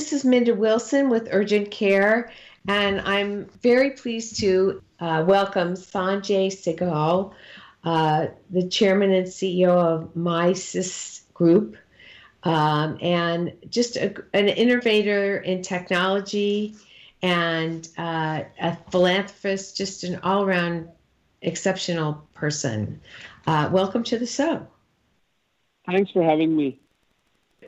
Hi, this is Minda Wilson with Urgent Care, and I'm very pleased to uh, welcome Sanjay Sehgal, uh, the chairman and CEO of MSys Group, um, and just a, an innovator in technology and uh, a philanthropist, just an all around exceptional person. Uh, welcome to the show. Thanks for having me.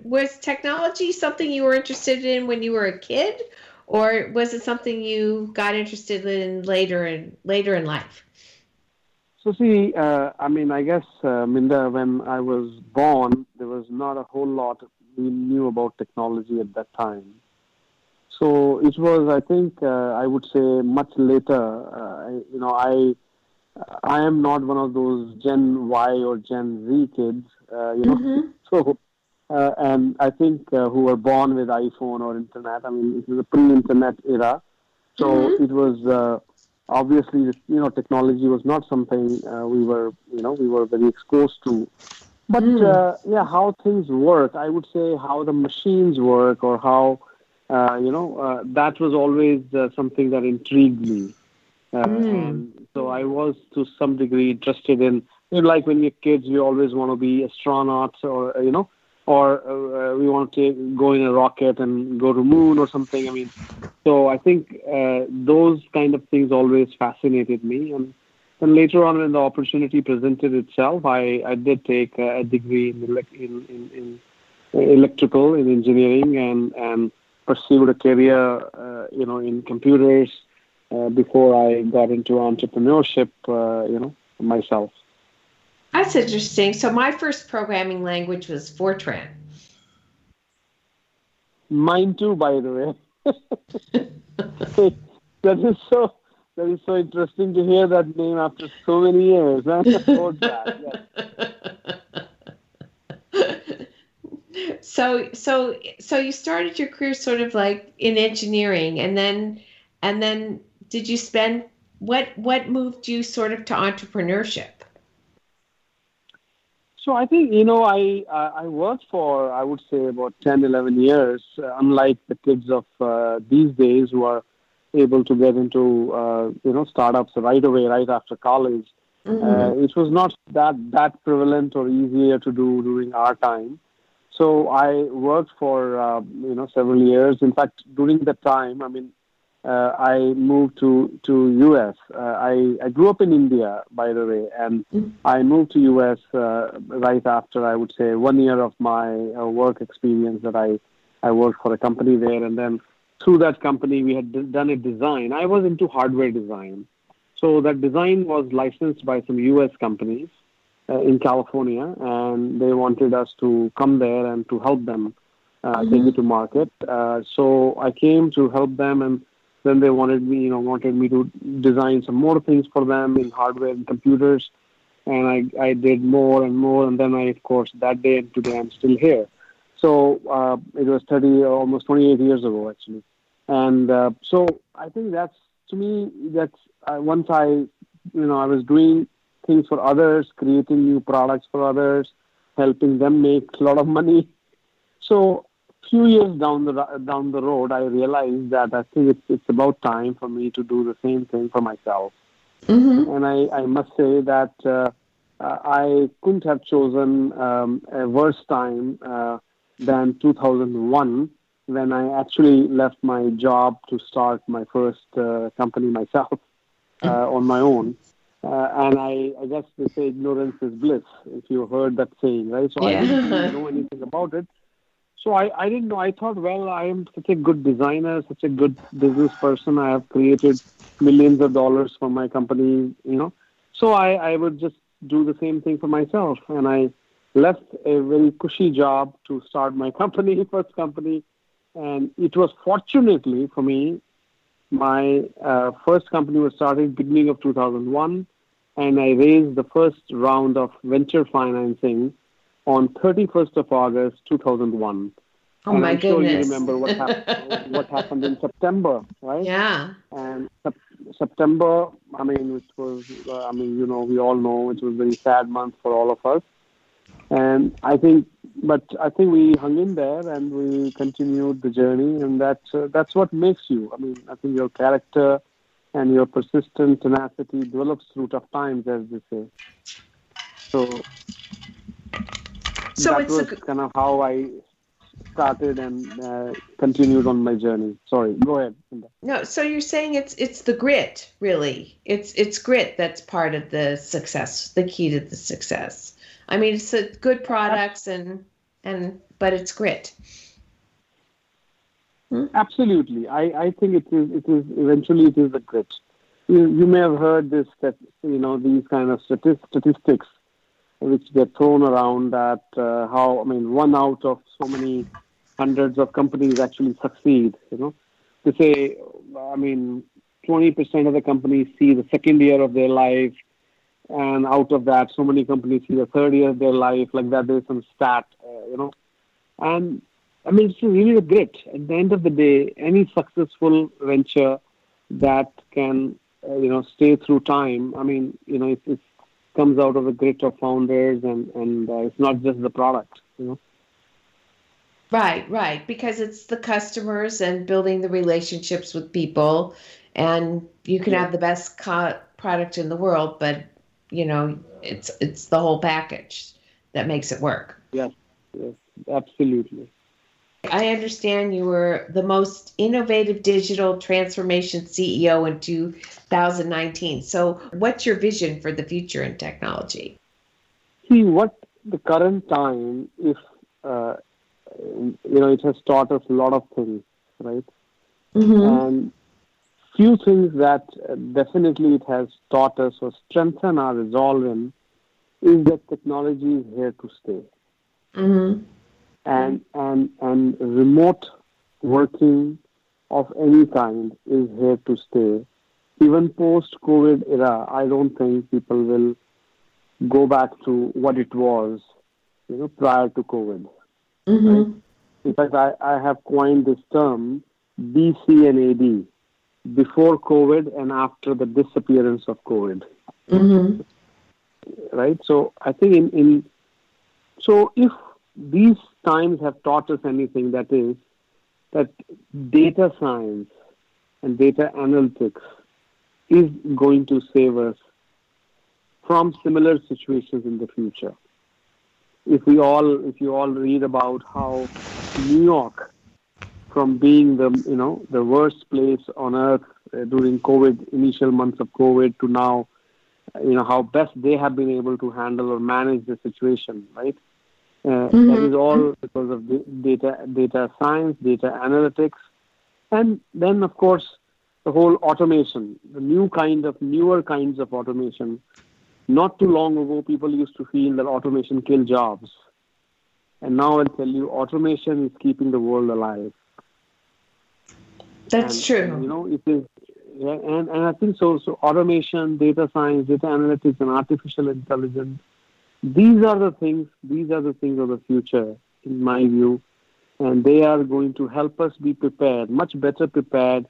Was technology something you were interested in when you were a kid, or was it something you got interested in later in later in life? So see, uh, I mean, I guess uh, Minda, when I was born, there was not a whole lot we knew about technology at that time. So it was, I think, uh, I would say, much later. Uh, you know, I I am not one of those Gen Y or Gen Z kids. Uh, you know, mm-hmm. so uh, and I think uh, who were born with iPhone or internet. I mean, it was a pre-internet era, so mm-hmm. it was uh, obviously you know technology was not something uh, we were you know we were very exposed to. But mm. Uh, yeah, how things work, I would say how the machines work or how uh, you know that was always something that intrigued me. Mm. So I was to some degree interested in, you know, like when we're kids, we always want to be astronauts or, you know, or uh, we want to go in a rocket and go to moon or something. I mean, so I think uh, those kind of things always fascinated me. And then later on, when the opportunity presented itself, I, I did take a degree in, in, in, in electrical in engineering and and pursued a career, uh, you know, in computers uh, before I got into entrepreneurship, uh, you know, myself. That's interesting. So my first programming language was Fortran. Mine too, by the way. that is so that is so interesting to hear that name after so many years. Fortran, so so so you started your career sort of like in engineering and then and then did you spend what what moved you sort of to entrepreneurship? So I think you know I I worked for I would say about 10, 11 years. Uh, unlike the kids of uh, these days who are able to get into uh, you know startups right away, right after college. Mm-hmm. Uh, it was not that that prevalent or easier to do during our time. So I worked for uh, you know several years. In fact, during that time, I mean, uh, I moved to to US. Uh, I I grew up in India, by the way, and mm-hmm. I moved to US uh, right after I would say one year of my uh, work experience that I I worked for a company there, and then through that company we had d- done a design. I was into hardware design, so that design was licensed by some US companies uh, in California, and they wanted us to come there and to help them uh, mm-hmm. take it to market. so I came to help them and then they wanted me, you know, wanted me to design some more things for them in hardware and computers, and I I did more and more, and then I, of course, that day and today I'm still here. So uh, it was 30, almost 28 years ago actually, and uh, so I think that's to me that's uh, once I, you know, I was doing things for others, creating new products for others, helping them make a lot of money. So few years down the down the road, I realized that I think it's it's about time for me to do the same thing for myself. Mm-hmm. And I, I must say that uh, uh I couldn't have chosen um, a worse time uh, than 2001 when I actually left my job to start my first uh, company myself uh, mm-hmm. on my own. Uh, and I, I guess they say ignorance is bliss, if you heard that saying, right? So yeah. I didn't know anything about it. So I, I didn't know. I thought, well, I am such a good designer, such a good business person. I have created millions of dollars for my company, you know. So I, I would just do the same thing for myself. And I left a very cushy job to start my company, first company. And it was fortunately for me, my uh, first company was started beginning of 2001. And I raised the first round of venture financing on 31st of August 2001. Oh and my I'm goodness! Sure you remember what happened? what happened in September, right? Yeah. And September, I mean, it was, uh, I mean, you know, we all know it was a very sad month for all of us. And I think but I think we hung in there and we continued the journey, and that's uh, that's what makes you. I mean, I think your character and your persistent tenacity develops through tough times, as they say. So, so that was a... kind of how I started and uh, continued on my journey. Sorry, go ahead. No, so you're saying it's it's the grit, really. It's it's grit that's part of the success, the key to the success. I mean, it's a good products and and but it's grit. Hmm? Absolutely, I I think it is it is eventually it is the grit. You you may have heard this that you know these kind of statistics which get thrown around that uh, how I mean one out of so many hundreds of companies actually succeed. You know, to say I mean twenty percent of the companies see the second year of their life, and out of that, so many companies see the third year of their life. Like that, there's some stat. Uh, you know, and I mean it's really a grit. At the end of the day, any successful venture that can uh, you know stay through time. I mean, you know, it's, it's comes out of the grit of founders and and uh, it's not just the product you know? Right right because it's the customers and building the relationships with people and you can have the best co- product in the world but you know it's it's the whole package that makes it work. Yes yes absolutely I understand you were the most innovative digital transformation CEO in 2019. So, what's your vision for the future in technology? See, what the current time, if uh, you know, it has taught us a lot of things, right? Mm-hmm. And few things that definitely it has taught us or strengthened our resolve in is that technology is here to stay. Mm-hmm and and and remote working of any kind is here to stay. Even post COVID era, I don't think people will go back to what it was, you know, prior to COVID. Mm-hmm. Right? In fact, I, I have coined this term BC and AD, before COVID and after the disappearance of COVID. Mm-hmm. Right? So I think in, in so if these times have taught us anything, that is, that data science and data analytics is going to save us from similar situations in the future. If we all, if you all read about how New York, from being the you know the worst place on earth uh, during COVID, initial months of COVID, to now, you know how best they have been able to handle or manage the situation, right? Uh, mm-hmm. That is all because of data, data science, data analytics, and then of course the whole automation, the new kind of newer kinds of automation. Not too long ago, people used to feel that automation killed jobs, and now I'll tell you, automation is keeping the world alive. That's and, true. You know, it is, yeah, and and I think so. So automation, data science, data analytics, and artificial intelligence these are the things, these are the things of the future, in my view, and they are going to help us be prepared, much better prepared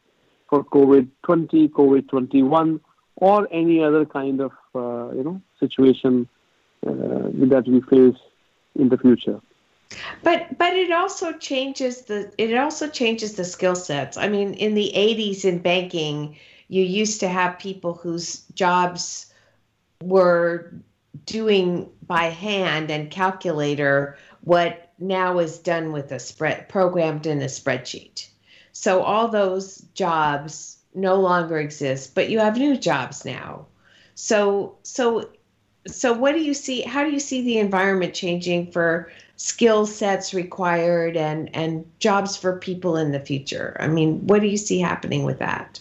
for COVID 20, COVID 21, or any other kind of uh, you know situation uh, that we face in the future. But but it also changes the it also changes the skill sets. I mean, in the 80s in banking, you used to have people whose jobs were doing by hand and calculator what now is done with a spread programmed in a spreadsheet. So all those jobs no longer exist, but you have new jobs now. So so so what do you see how do you see the environment changing for skill sets required and and jobs for people in the future? I mean, what do you see happening with that?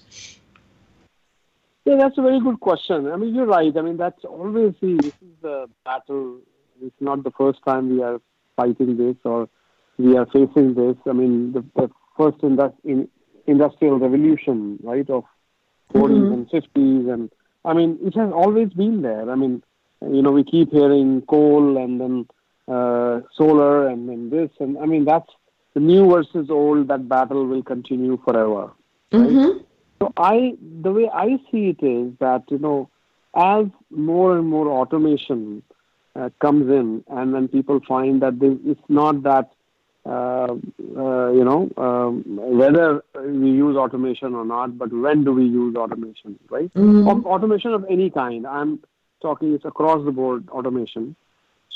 Yeah, that's a very good question. I mean, you're right. I mean, that's always the this is the battle. It's not the first time we are fighting this or we are facing this. I mean, the, the first indus- in, industrial revolution, right, of 40s mm-hmm. and 50s, and I mean, it has always been there. I mean, you know, we keep hearing coal and then uh, solar and then this, and I mean, that's the new versus old. That battle will continue forever. Right? Mm-hmm. So I, the way I see it is that you know, as more and more automation uh, comes in, and then people find that they, it's not that uh, uh, you know um, whether we use automation or not, but when do we use automation, right? Mhm. automation of any kind. I'm talking it's across the board automation.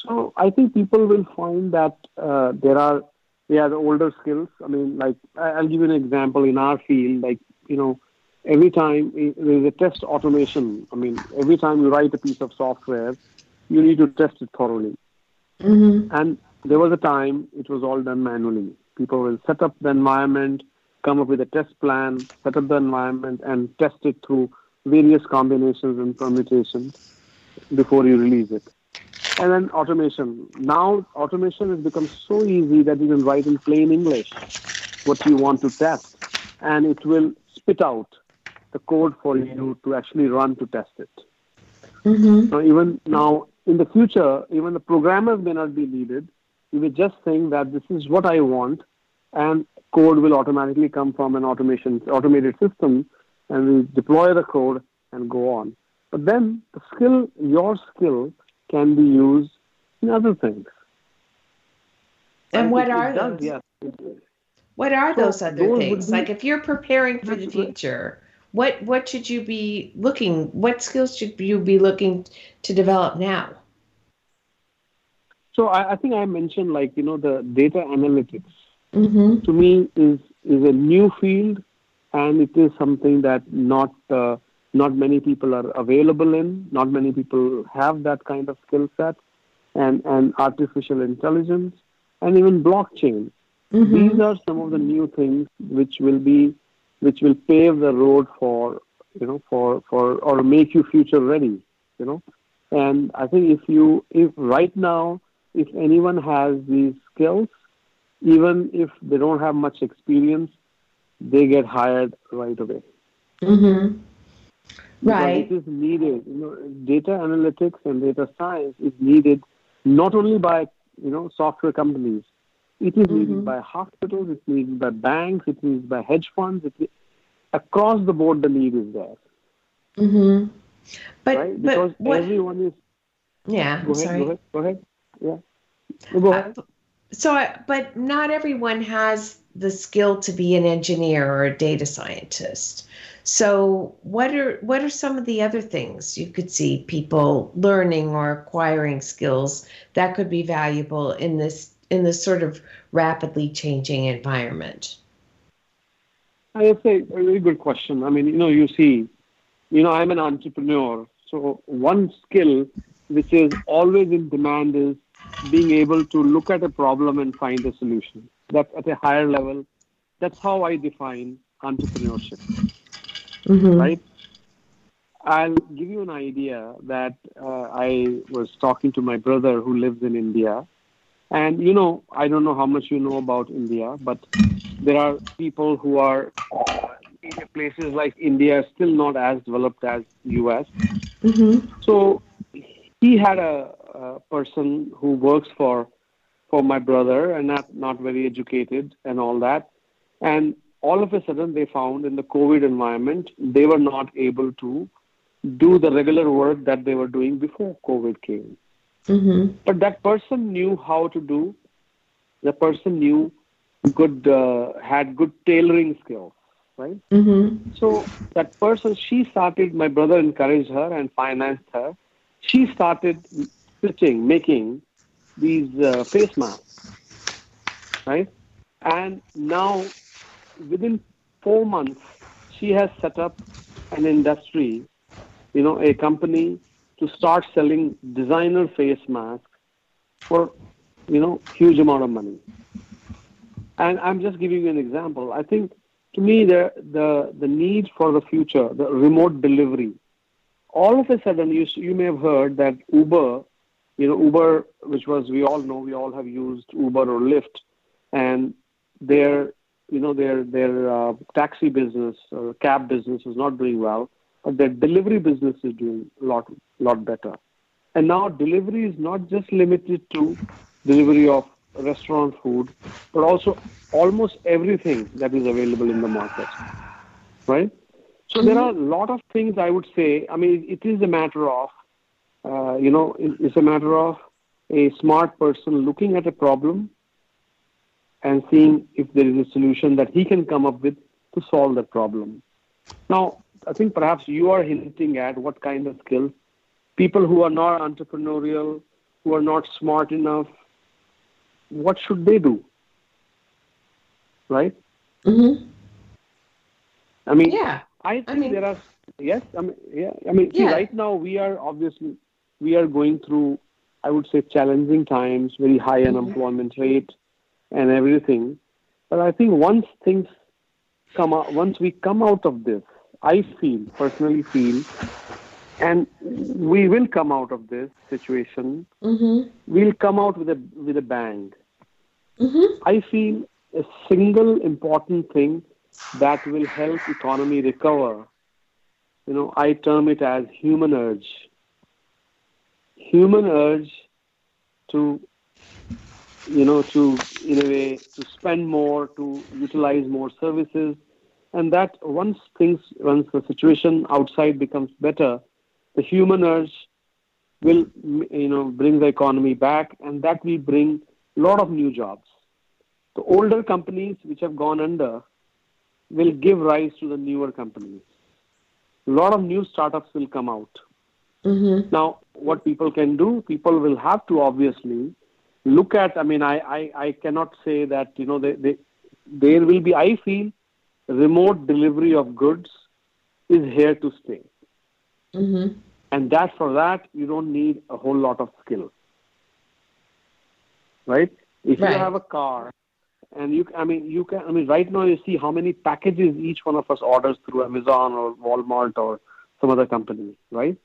So I think people will find that uh, there are yeah the older skills. I mean, like I'll give you an example in our field. Like you know, every time there's a test automation. I mean, every time you write a piece of software, you need to test it thoroughly. Mhm. And there was a time it was all done manually. People will set up the environment, come up with a test plan, set up the environment, and test it through various combinations and permutations before you release it. And then automation. Now, automation has become so easy that you can write in plain English what you want to test, and it will spit out the code for you to actually run to test it. Mhm. Now, even now, in the future, even the programmers may not be needed. You will just think that this is what I want, and code will automatically come from an automation automated system, and we deploy the code and go on. But then the skill, your skill, can be used in other things. And what it- it are does, those? Yes. It- What are those other things? be- like if you're preparing for the That's right. future, what what should you be looking? What skills should you be looking to develop now? So I, I think I mentioned like you know the data analytics. Mm-hmm. to me is is a new field, and it is something that not uh, not many people are available in. Not many people have that kind of skill set, and and artificial intelligence, and even blockchain. Mm-hmm. These are some of the new things which will be which will pave the road for you know for for or make you future ready. You know, and I think if you if right now if anyone has these skills even if they don't have much experience, they get hired right away. Mm-hmm. Because Right. It is needed. You know, data analytics and data science is needed not only by you know software companies. It is Mhm. needed by hospitals. It's needed by banks. It's needed by hedge funds. It's across the board. The need is there, Mm-hmm. But right? Because but what? everyone is. yeah. Go I'm ahead. sorry. Go ahead. Go ahead. Yeah. No, Go ahead. Uh, so, I, but not everyone has the skill to be an engineer or a data scientist. So, what are what are some of the other things you could see people learning or acquiring skills that could be valuable in this in this sort of rapidly changing environment? I would say a very good question. I mean, you know, you see, you know, I'm an entrepreneur. So one skill which is always in demand is being able to look at a problem and find a solution. That's at a higher level. That's how I define entrepreneurship, Mm-hmm. right? I'll give you an idea that uh, I was talking to my brother who lives in India. And, you know, I don't know how much you know about India, but there are people who are uh, in places like India still not as developed as US. Mm-hmm. So he had a, a person who works for for my brother and not not very educated and all that. And all of a sudden they found in the COVID environment they were not able to do the regular work that they were doing before COVID came. Mm-hmm. But that person knew how to do. The person knew good uh, had good tailoring skills, right? Mm-hmm. So that person, she started. My brother encouraged her and financed her. She started stitching, making these uh, face masks, right? And now, within four months, she has set up an industry, you know, a company to start selling designer face masks for, you know, huge amount of money. And I'm just giving you an example. I think to me the the the need for the future, the remote delivery. All of a sudden, you you may have heard that Uber, you know, Uber, which was we all know, we all have used Uber or Lyft, and their you know their their uh, taxi business or cab business is not doing well, but their delivery business is doing a lot lot better. And now delivery is not just limited to delivery of restaurant food, but also almost everything that is available in the market, right? So there are a lot of things I would say. I mean, it is a matter of, uh, you know, it's a matter of a smart person looking at a problem and seeing if there is a solution that he can come up with to solve that problem. Now, I think perhaps you are hinting at what kind of skills people who are not entrepreneurial, who are not smart enough, what should they do? Right? Mm-hmm. I mean, yeah. I think I mean, there are yes. I mean, yeah. I mean, see, right now we are obviously we are going through, I would say, challenging times, very high Mm-hmm. unemployment rate, and everything. But I think once things come out, once we come out of this, I feel personally feel, and we will come out of this situation. Mm-hmm. We'll come out with a with a bang. Mm-hmm. I feel a single important thing that will help economy recover. You know, I term it as human urge. Human urge to, you know, to in a way to spend more, to utilize more services, and that once things, once the situation outside becomes better, the human urge will, you know, bring the economy back, and that will bring a lot of new jobs. The older companies which have gone under will give rise to the newer companies. A lot of new startups will come out. Mm-hmm. Now, what people can do, people will have to obviously look at. I mean, I, I, I cannot say that, you know, they, they, there will be, I feel, remote delivery of goods is here to stay. Mm-hmm. And that for that, you don't need a whole lot of skill. Right? If Right. you have a car, and you, I mean, you can, I mean, right now you see how many packages each one of us orders through Amazon or Walmart or some other company, right?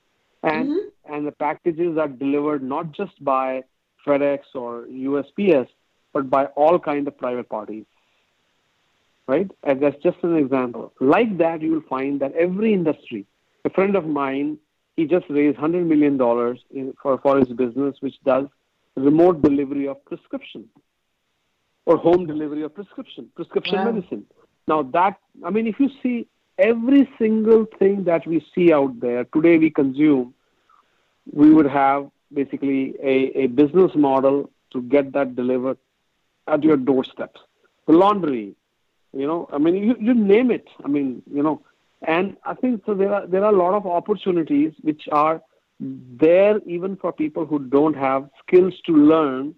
And Mhm. and the packages are delivered not just by FedEx or USPS, but by all kind of private parties, right? And that's just an example. Like that, you will find that every industry. A friend of mine, he just raised hundred million dollars for for his business, which does remote delivery of prescription or home delivery of prescription, prescription Wow. medicine. Now that I mean, if you see every single thing that we see out there today, we consume, we would have basically a, a business model to get that delivered at your doorsteps. The laundry, you know, I mean, you, you name it. I mean, you know, and I think so. There are there are a lot of opportunities which are there even for people who don't have skills to learn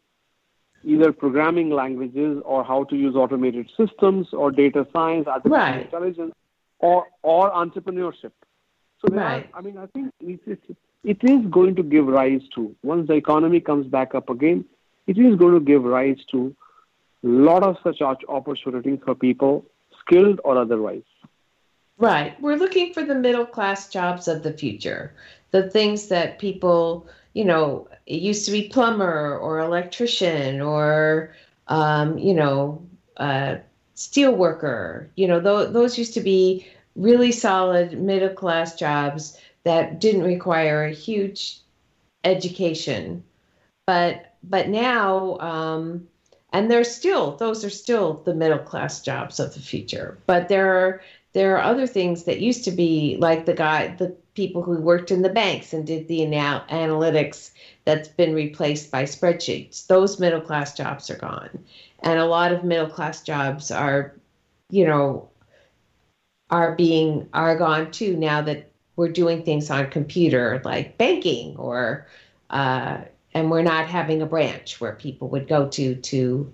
either programming languages or how to use automated systems or data science, artificial Right. intelligence, or or entrepreneurship. So Right. are, I mean, I think it, it, it is going to give rise to once the economy comes back up again, it is going to give rise to lot of such opportunities for people, skilled or otherwise. Right. We're looking for the middle class jobs of the future. The things that people, you know, it used to be plumber or electrician or, um, you know, uh, steel worker. You know, th- those used to be really solid middle class jobs that didn't require a huge education. But but now, um, and they're still those are still the middle class jobs of the future. But there are there are other things that used to be like the guy the people who worked in the banks and did the anal- analytics that's been replaced by spreadsheets those middle class jobs are gone and a lot of middle class jobs are you know are being are gone too now that we're doing things on computer like banking or uh, and we're not having a branch where people would go to to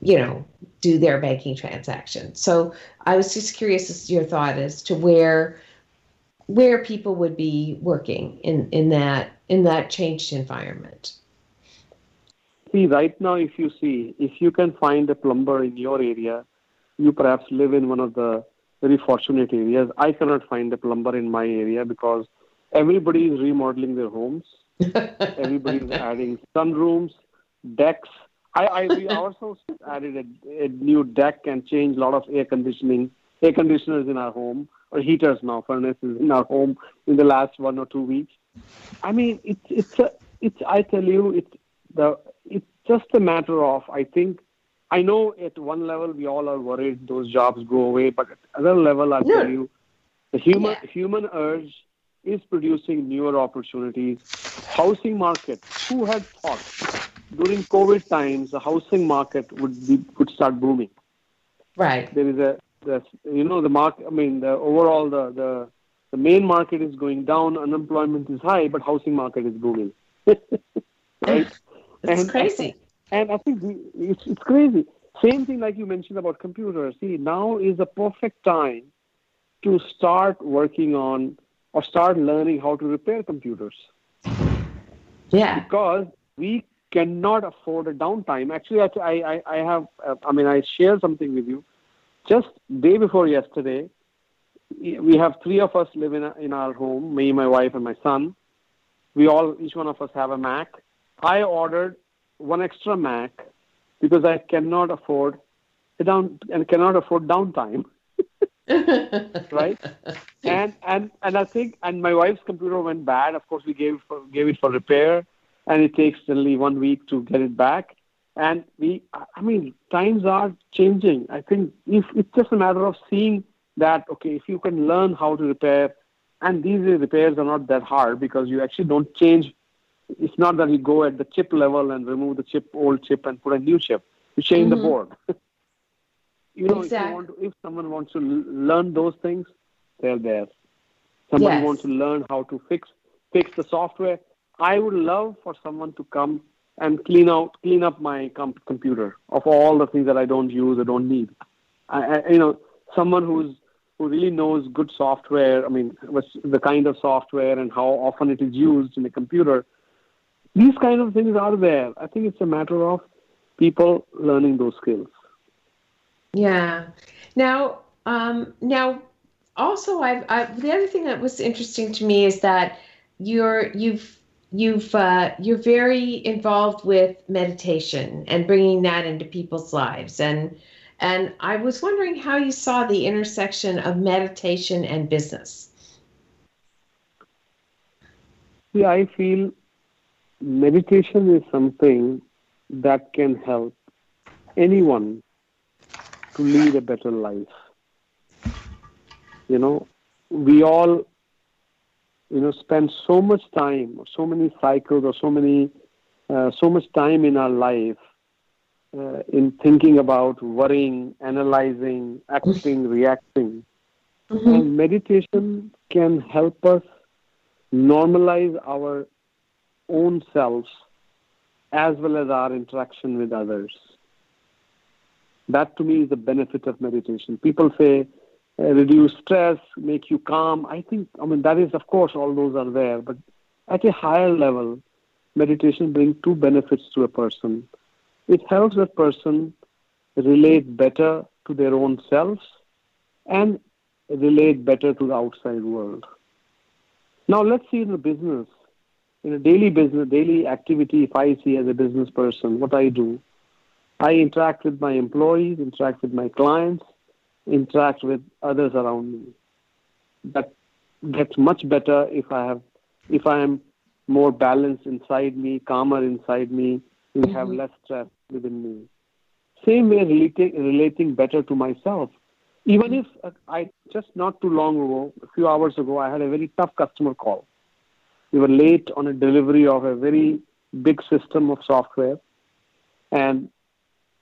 you know do their banking transaction so i was just curious as your thought as to where where people would be working in in that in that changed environment See, right now, if you see, if you can find a plumber in your area, you perhaps live in one of the very fortunate areas. I cannot find a plumber in my area because everybody is remodeling their homes. Everybody is adding sunrooms, decks. I, I we also added a, a new deck and changed a lot of air conditioning, air conditioners in our home, or heaters now, furnaces in our home in the last one or two weeks. I mean, it's it's a, it's. I tell you, it's the it's just a matter of. I think I know at one level we all are worried those jobs go away, but at another level, I tell you, the human Yeah. human urge is producing newer opportunities. Housing market. Who had thought during COVID times, the housing market would be would start booming. Right. There is a the, you know the market. I mean, the overall the the the main market is going down, unemployment is high, but housing market is booming. right? It's and, crazy. And I think it's, it's crazy. Same thing like you mentioned about computers. See, now is the perfect time to start working on or start learning how to repair computers. Yeah. Because we cannot afford a downtime. Actually, I, I, I have, I mean, I share something with you. Just day before yesterday, we have three of us live in, in our home, me, my wife, and my son. We all, each one of us have a Mac. I ordered one extra Mac because I cannot afford a down and cannot afford downtime. right? And and and I think and my wife's computer went bad. Of course, we gave it for, gave it for repair, and it takes only one week to get it back. And we, I mean, times are changing. I think if it's just a matter of seeing that okay, if you can learn how to repair, and these repairs are not that hard because you actually don't change. It's not that you go at the chip level and remove the chip, old chip, and put a new chip. You change mm-hmm. the board. you know, exactly. if, want to, if someone wants to learn those things, they're there. Someone yes. wants to learn how to fix fix the software. I would love for someone to come and clean out clean up my com- computer of all the things that I don't use or don't need. I, I, you know, someone who's who really knows good software, I mean, the kind of software and how often it is used in a computer. These kind of things are there. I think it's a matter of people learning those skills. Yeah. Now, um, now, also, I've, I've, the other thing that was interesting to me is that you're you've you've uh, you're very involved with meditation and bringing that into people's lives and and I was wondering how you saw the intersection of meditation and business. Yeah, I feel meditation is something that can help anyone to lead a better life. You know, we all, you know, spend so much time, so many cycles, or so many, uh, so much time in our life uh, in thinking about worrying, analyzing, acting, reacting. Mm-hmm. And meditation can help us normalize our own selves as well as our interaction with others. That to me is the benefit of meditation. People say uh, reduce stress, make you calm. I think, I mean, that is, of course, all those are there. But at a higher level, meditation brings two benefits to a person. It helps a person relate better to their own selves and relate better to the outside world. Now, let's see in the business, in a daily business, daily activity, if I see as a business person, what I do, I interact with my employees, interact with my clients, interact with others around me. That gets much better if I have, if I am more balanced inside me, calmer inside me, and mm-hmm. have less stress within me. Same way relating, relating better to myself. Even if uh, I just not too long ago, a few hours ago, I had a very tough customer call. We were late on a delivery of a very big system of software, and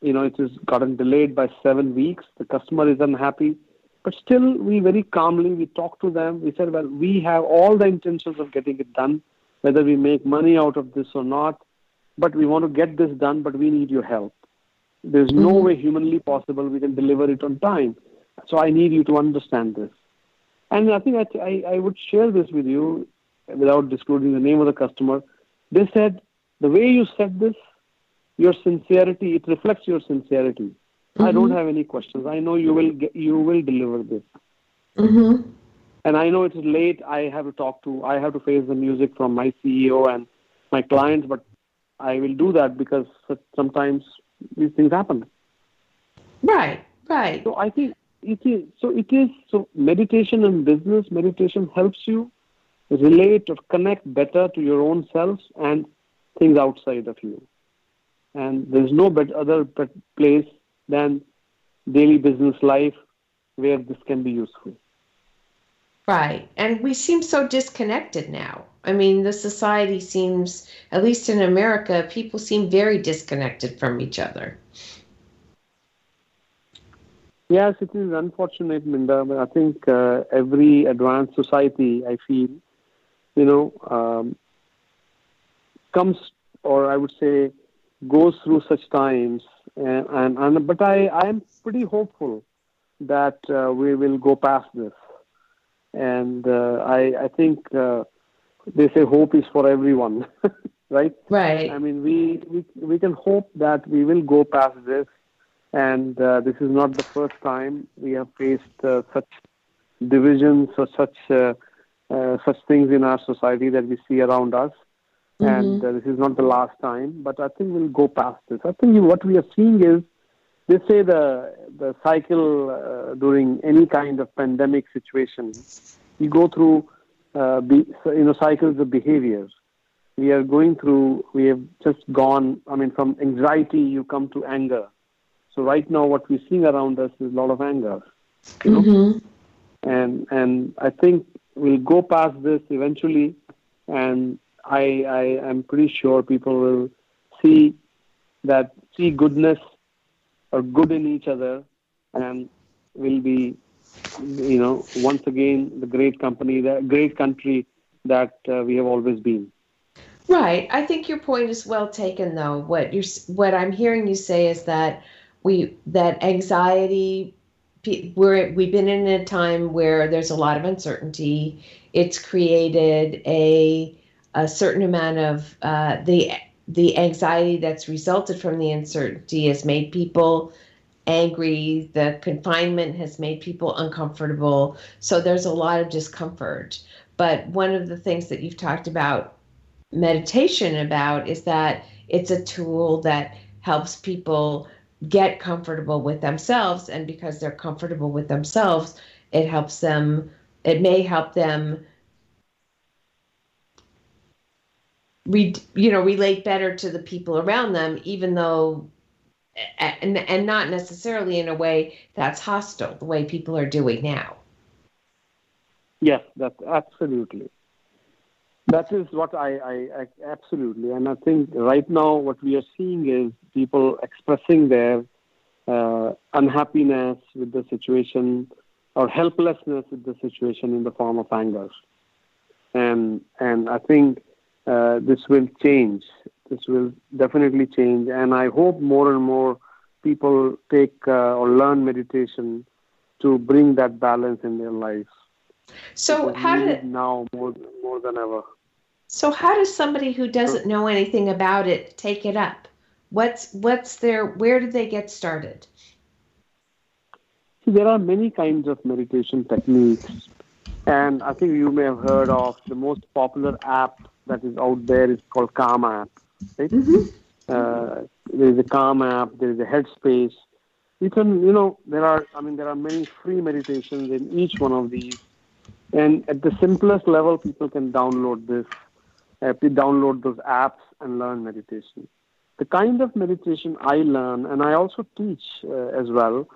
you know it has gotten delayed by seven weeks. The customer is unhappy, but still, we very calmly we talked to them. We said, well, we have all the intentions of getting it done, whether we make money out of this or not but we want to get this done, but we need your help. There's no mm-hmm. way humanly possible we can deliver it on time. So I need you to understand this. And I think I, I, I would share this with you without disclosing the name of the customer. They said, the way you said this, your sincerity, it reflects your sincerity. Mm-hmm. I don't mm-hmm. have any questions. I know you will get, you will deliver this. Mm-hmm. And I know it's late. I have to talk to, I have to face the music from my CEO and my clients, but I will do that because sometimes these things happen. Right, right. So I think it is. So it is. So meditation and business meditation helps you relate or connect better to your own self and things outside of you. And there's no better other place than daily business life where this can be useful. Right. And we seem so disconnected now. I mean, the society seems, at least in America, people seem very disconnected from each other. Yes, it is unfortunate, Minda, but I think uh, every advanced society, I feel, you know, um, comes, or I would say, goes through such times. And, and, and but I, I am pretty hopeful that uh, we will go past this. And uh, I, I think uh, they say hope is for everyone, right? Right. I mean, we, we, we can hope that we will go past this. And uh, this is not the first time we have faced uh, such divisions or such uh, uh, such things in our society that we see around us. Mm-hmm. And uh, this is not the last time, but I think we'll go past this. I think what we are seeing is they say the the cycle uh, during any kind of pandemic situation, you go through uh, be, you know cycles of behaviors. We are going through. We have just gone. I mean, from anxiety you come to anger. So right now, what we're seeing around us is a lot of anger. You know? mm-hmm. And and I think we'll go past this eventually, and I I am pretty sure people will see that see goodness or good in each other, and will be you know once again the great company, the great country that uh, we have always been. Right. I think your point is well taken, though. What you're what I'm hearing you say is that we that anxiety we're we've been in a time where there's a lot of uncertainty. It's created a a certain amount of uh, the the anxiety that's resulted from the uncertainty has made people angry. The confinement has made people uncomfortable. So there's a lot of discomfort. But one of the things that you've talked about meditation about is that it's a tool that helps people get comfortable with themselves and because they're comfortable with themselves it helps them it may help them re, you know relate better to the people around them even though and and not necessarily in a way that's hostile the way people are doing now. Yes that's absolutely. That is what I, I, I, absolutely, and I think right now what we are seeing is people expressing their uh, unhappiness with the situation or helplessness with the situation in the form of anger, and and I think uh, this will change. This will definitely change, and I hope more and more people take uh, or learn meditation to bring that balance in their lives. So how did now more more than ever? So how does somebody who doesn't know anything about it take it up? What's what's their where did they get started? There are many kinds of meditation techniques, and I think you may have heard of the most popular app that is out there is called Calm app. Right? Mm-hmm. Uh, there is a Calm app. There is a Headspace. You can, you know, there are. I mean, there are many free meditations in each one of these, and at the simplest level, people can download this to download those apps and learn meditation. The kind of meditation I learn, and I also teach uh, as well.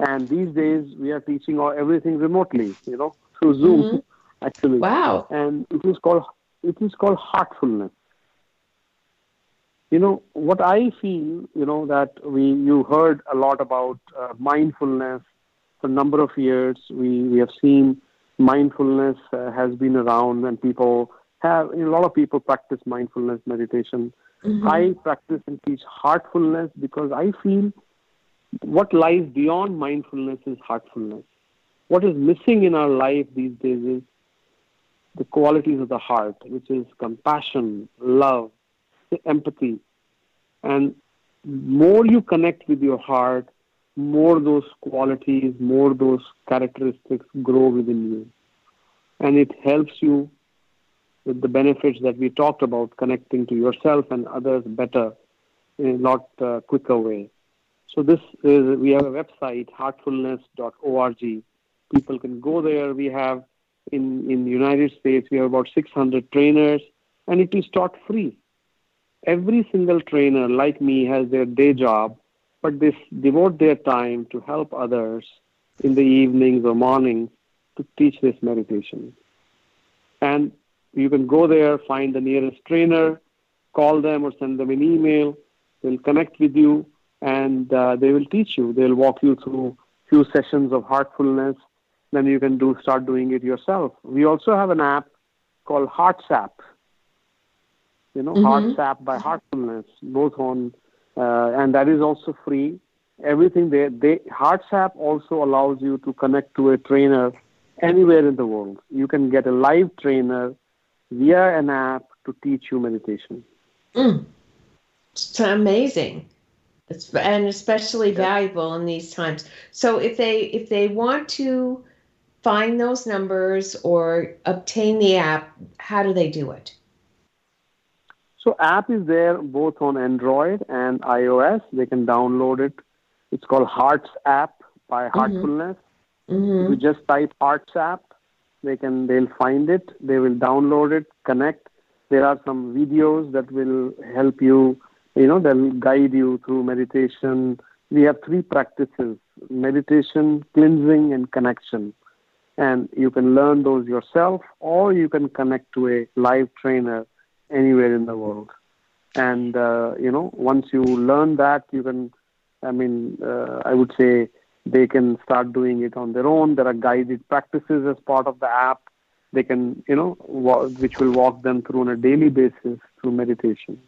And these days we are teaching all, everything remotely, you know, through Zoom, mm-hmm. actually. Wow! And it is called it is called heartfulness. You know what I feel. You know that we you heard a lot about uh, mindfulness for a number of years. We we have seen mindfulness uh, has been around, and people have a lot of people practice mindfulness meditation. Mm-hmm. I practice and teach heartfulness because I feel what lies beyond mindfulness is heartfulness. What is missing in our life these days is the qualities of the heart, which is compassion, love, empathy. And more you connect with your heart, more those qualities, more those characteristics grow within you. And it helps you with the benefits that we talked about, connecting to yourself and others better in a lot uh, quicker way. So this is we have a website heartfulness.org. People can go there. We have in in the United States we have about 600 trainers, and it is taught free. Every single trainer, like me, has their day job, but they devote their time to help others in the evenings or mornings to teach this meditation. And You can go there, find the nearest trainer, call them or send them an email. They'll connect with you and uh, they will teach you. They'll walk you through few sessions of heartfulness. Then you can do start doing it yourself. We also have an app called HeartsApp. You know, mm-hmm. HeartsApp by Heartfulness, both on, uh, and that is also free. Everything there. They HeartsApp also allows you to connect to a trainer anywhere in the world. You can get a live trainer via an app to teach you meditation. Mm. It's amazing. It's, and especially yeah. valuable in these times. So if they if they want to find those numbers or obtain the app, how do they do it? So app is there both on Android and iOS. They can download it. It's called Hearts app by mm-hmm. Heartfulness. Mm-hmm. You just type HeartsApp. They can they'll find it. They will download it, connect. There are some videos that will help you. You know, they'll guide you through meditation. We have three practices: meditation, cleansing, and connection. And you can learn those yourself, or you can connect to a live trainer anywhere in the world. And uh, you know, once you learn that, you can. I mean, uh, I would say they can start doing it on their own. There are guided practices as part of the app. They can, you know, which will walk them through on a daily basis through meditation.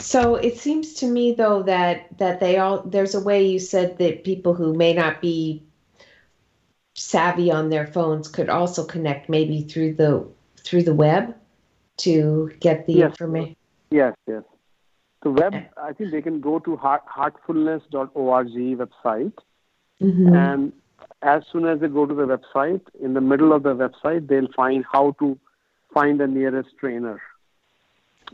So it seems to me, though, that that they all there's a way you said that people who may not be savvy on their phones could also connect maybe through the through the web to get the yes. information. Yes, yes. The web, I think they can go to heart, heartfulness.org website, mm-hmm. and as soon as they go to the website, in the middle of the website, they'll find how to find the nearest trainer.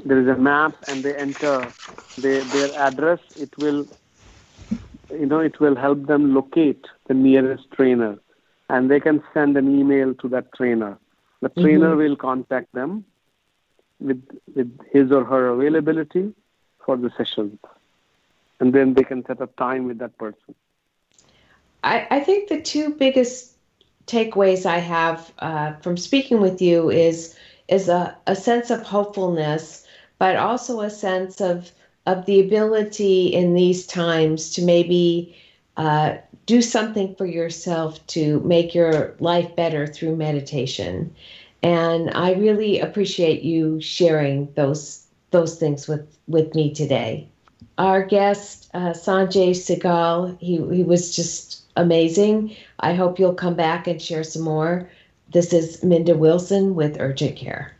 There is a map, and they enter their, their address. It will, you know, it will help them locate the nearest trainer, and they can send an email to that trainer. The trainer mm-hmm. will contact them with with his or her availability for the session. And then they can set up time with that person. I, I think the two biggest takeaways I have uh, from speaking with you is is a, a sense of hopefulness, but also a sense of of the ability in these times to maybe uh, do something for yourself to make your life better through meditation. And I really appreciate you sharing those those things with, with me today. Our guest, uh, Sanjay Sehgal, he, he was just amazing. I hope you'll come back and share some more. This is Minda Wilson with Urgent Care.